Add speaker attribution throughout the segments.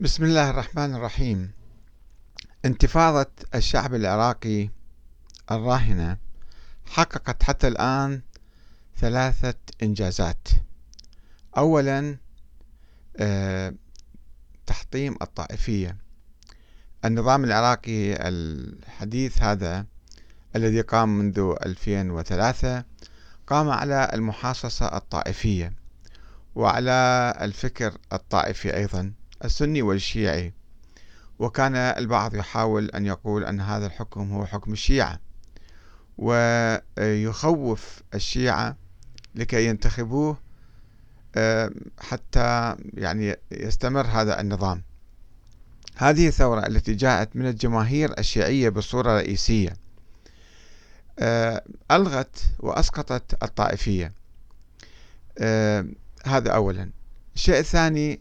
Speaker 1: بسم الله الرحمن الرحيم. انتفاضة الشعب العراقي الراهنة حققت حتى الآن ثلاثة إنجازات. أولا آه، تحطيم الطائفية. النظام العراقي الحديث هذا الذي قام منذ 2003 قام على المحاصصة الطائفية وعلى الفكر الطائفي أيضا. السني والشيعي. وكان البعض يحاول أن يقول أن هذا الحكم هو حكم الشيعة. ويخوف الشيعة لكي ينتخبوه حتى يعني يستمر هذا النظام. هذه الثورة التي جاءت من الجماهير الشيعية بصورة رئيسية ألغت وأسقطت الطائفية. هذا أولا. الشيء الثاني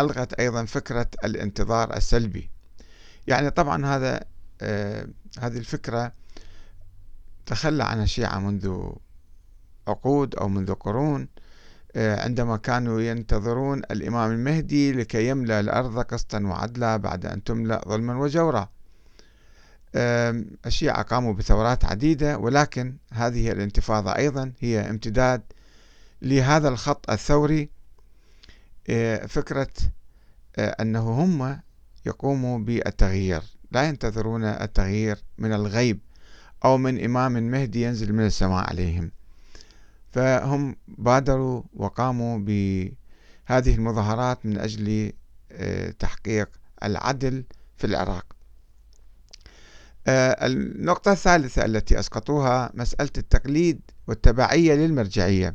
Speaker 1: ألغت أيضا فكرة الانتظار السلبي. يعني طبعا هذا آه هذه الفكرة تخلى عنها الشيعة منذ عقود أو منذ قرون آه عندما كانوا ينتظرون الإمام المهدي لكي يملأ الأرض قسطا وعدلا بعد أن تملأ ظلما وجورا. آه الشيعة قاموا بثورات عديدة ولكن هذه الانتفاضة أيضا هي امتداد لهذا الخط الثوري فكرة آه، أنه هم يقوموا بالتغيير. لا ينتظرون التغيير من الغيب أو من إمام مهدي ينزل من السماء عليهم. فهم بادروا وقاموا بهذه المظاهرات من أجل آه، تحقيق العدل في العراق. النقطة الثالثة التي أسقطوها مسألة التقليد والتبعية للمرجعية.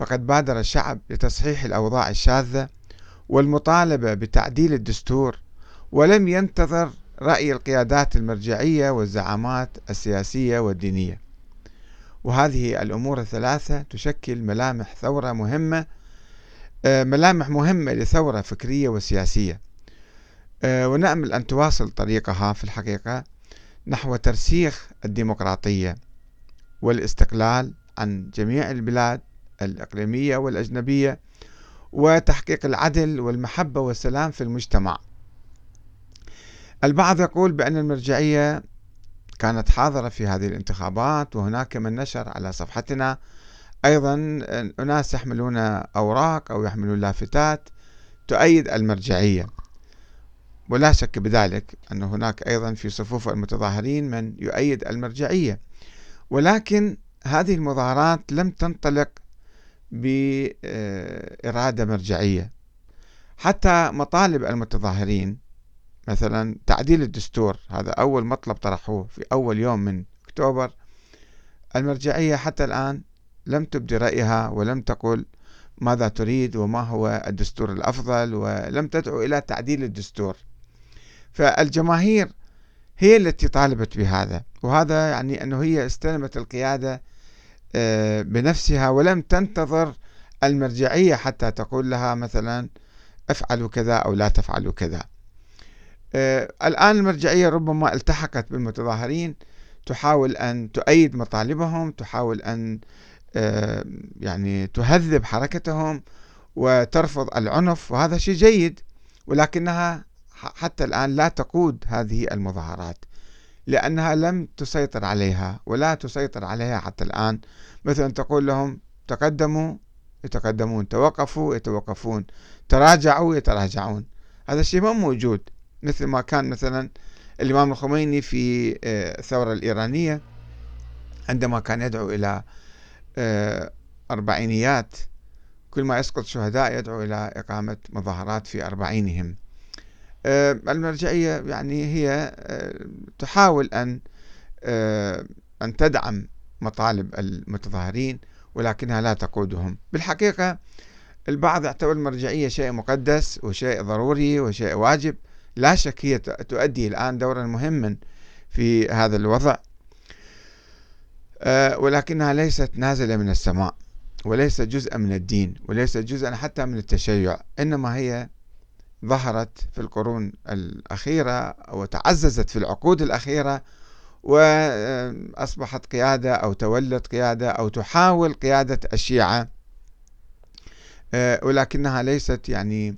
Speaker 1: فقد بادر الشعب لتصحيح الأوضاع الشاذة والمطالبة بتعديل الدستور ولم ينتظر رأي القيادات المرجعية والزعامات السياسية والدينية. وهذه الأمور الثلاثة تشكل ملامح ثورة مهمة آه، ملامح مهمة لثورة فكرية وسياسية. آه، ونأمل أن تواصل طريقها في الحقيقة نحو ترسيخ الديمقراطية والإستقلال عن جميع البلاد الإقليمية والأجنبية وتحقيق العدل والمحبة والسلام في المجتمع. البعض يقول بأن المرجعية كانت حاضرة في هذه الانتخابات وهناك من نشر على صفحتنا أيضا أناس يحملون أوراق أو يحملون لافتات تؤيد المرجعية. ولا شك بذلك أن هناك أيضا في صفوف المتظاهرين من يؤيد المرجعية. ولكن هذه المظاهرات لم تنطلق بإرادة مرجعية. حتى مطالب المتظاهرين مثلا تعديل الدستور هذا أول مطلب طرحوه في أول يوم من أكتوبر المرجعية حتى الآن لم تبدي رأيها ولم تقل ماذا تريد وما هو الدستور الأفضل ولم تدعو إلى تعديل الدستور. فالجماهير هي التي طالبت بهذا وهذا يعني أنه هي استلمت القيادة بنفسها ولم تنتظر المرجعية حتى تقول لها مثلا أفعلوا كذا أو لا تفعلوا كذا. آه، الآن المرجعية ربما التحقت بالمتظاهرين تحاول أن تؤيد مطالبهم تحاول أن آه، يعني تهذب حركتهم وترفض العنف وهذا شيء جيد ولكنها حتى الآن لا تقود هذه المظاهرات. لأنها لم تسيطر عليها ولا تسيطر عليها حتى الآن. مثلا تقول لهم تقدموا يتقدمون توقفوا يتوقفون تراجعوا يتراجعون. هذا الشيء ما موجود مثل ما كان مثلا الإمام الخميني في آه، الثورة الإيرانية عندما كان يدعو إلى آه، أربعينيات كل ما يسقط شهداء يدعو إلى إقامة مظاهرات في أربعينهم. المرجعية يعني هي آه، تحاول أن آه، أن تدعم مطالب المتظاهرين ولكنها لا تقودهم. بالحقيقة البعض يعتبر المرجعية شيء مقدس وشيء ضروري وشيء واجب. لا شك هي تؤدي الآن دورا مهما في هذا الوضع ولكنها ليست نازلة من السماء وليست جزءا من الدين وليست جزءا حتى من التشيع إنما هي ظهرت في القرون الأخيرة وتعززت في العقود الأخيرة وأصبحت قيادة أو تولت قيادة أو تحاول قيادة الشيعة آه، ولكنها ليست يعني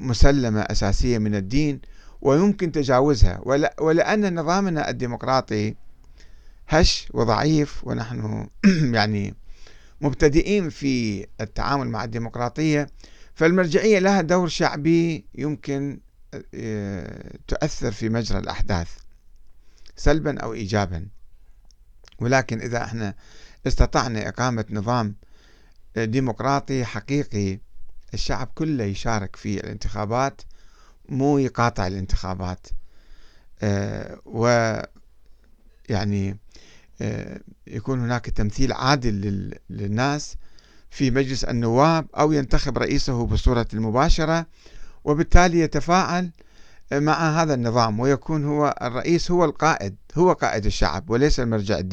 Speaker 1: مسلمة أساسية من الدين ويمكن تجاوزها. ولأن نظامنا الديمقراطي هش وضعيف ونحن يعني مبتدئين في التعامل مع الديمقراطية. فالمرجعية لها دور شعبي يمكن آه، تؤثر في مجرى الأحداث سلبا أو إيجابا. ولكن إذا إحنا استطعنا إقامة نظام ديمقراطي حقيقي الشعب كله يشارك في الانتخابات مو يقاطع الانتخابات. آه، و يعني آه، يكون هناك تمثيل عادل للناس في مجلس النواب أو ينتخب رئيسه بصورة مباشرة وبالتالي يتفاعل مع هذا النظام ويكون هو الرئيس هو القائد هو قائد الشعب وليس المرجع الديني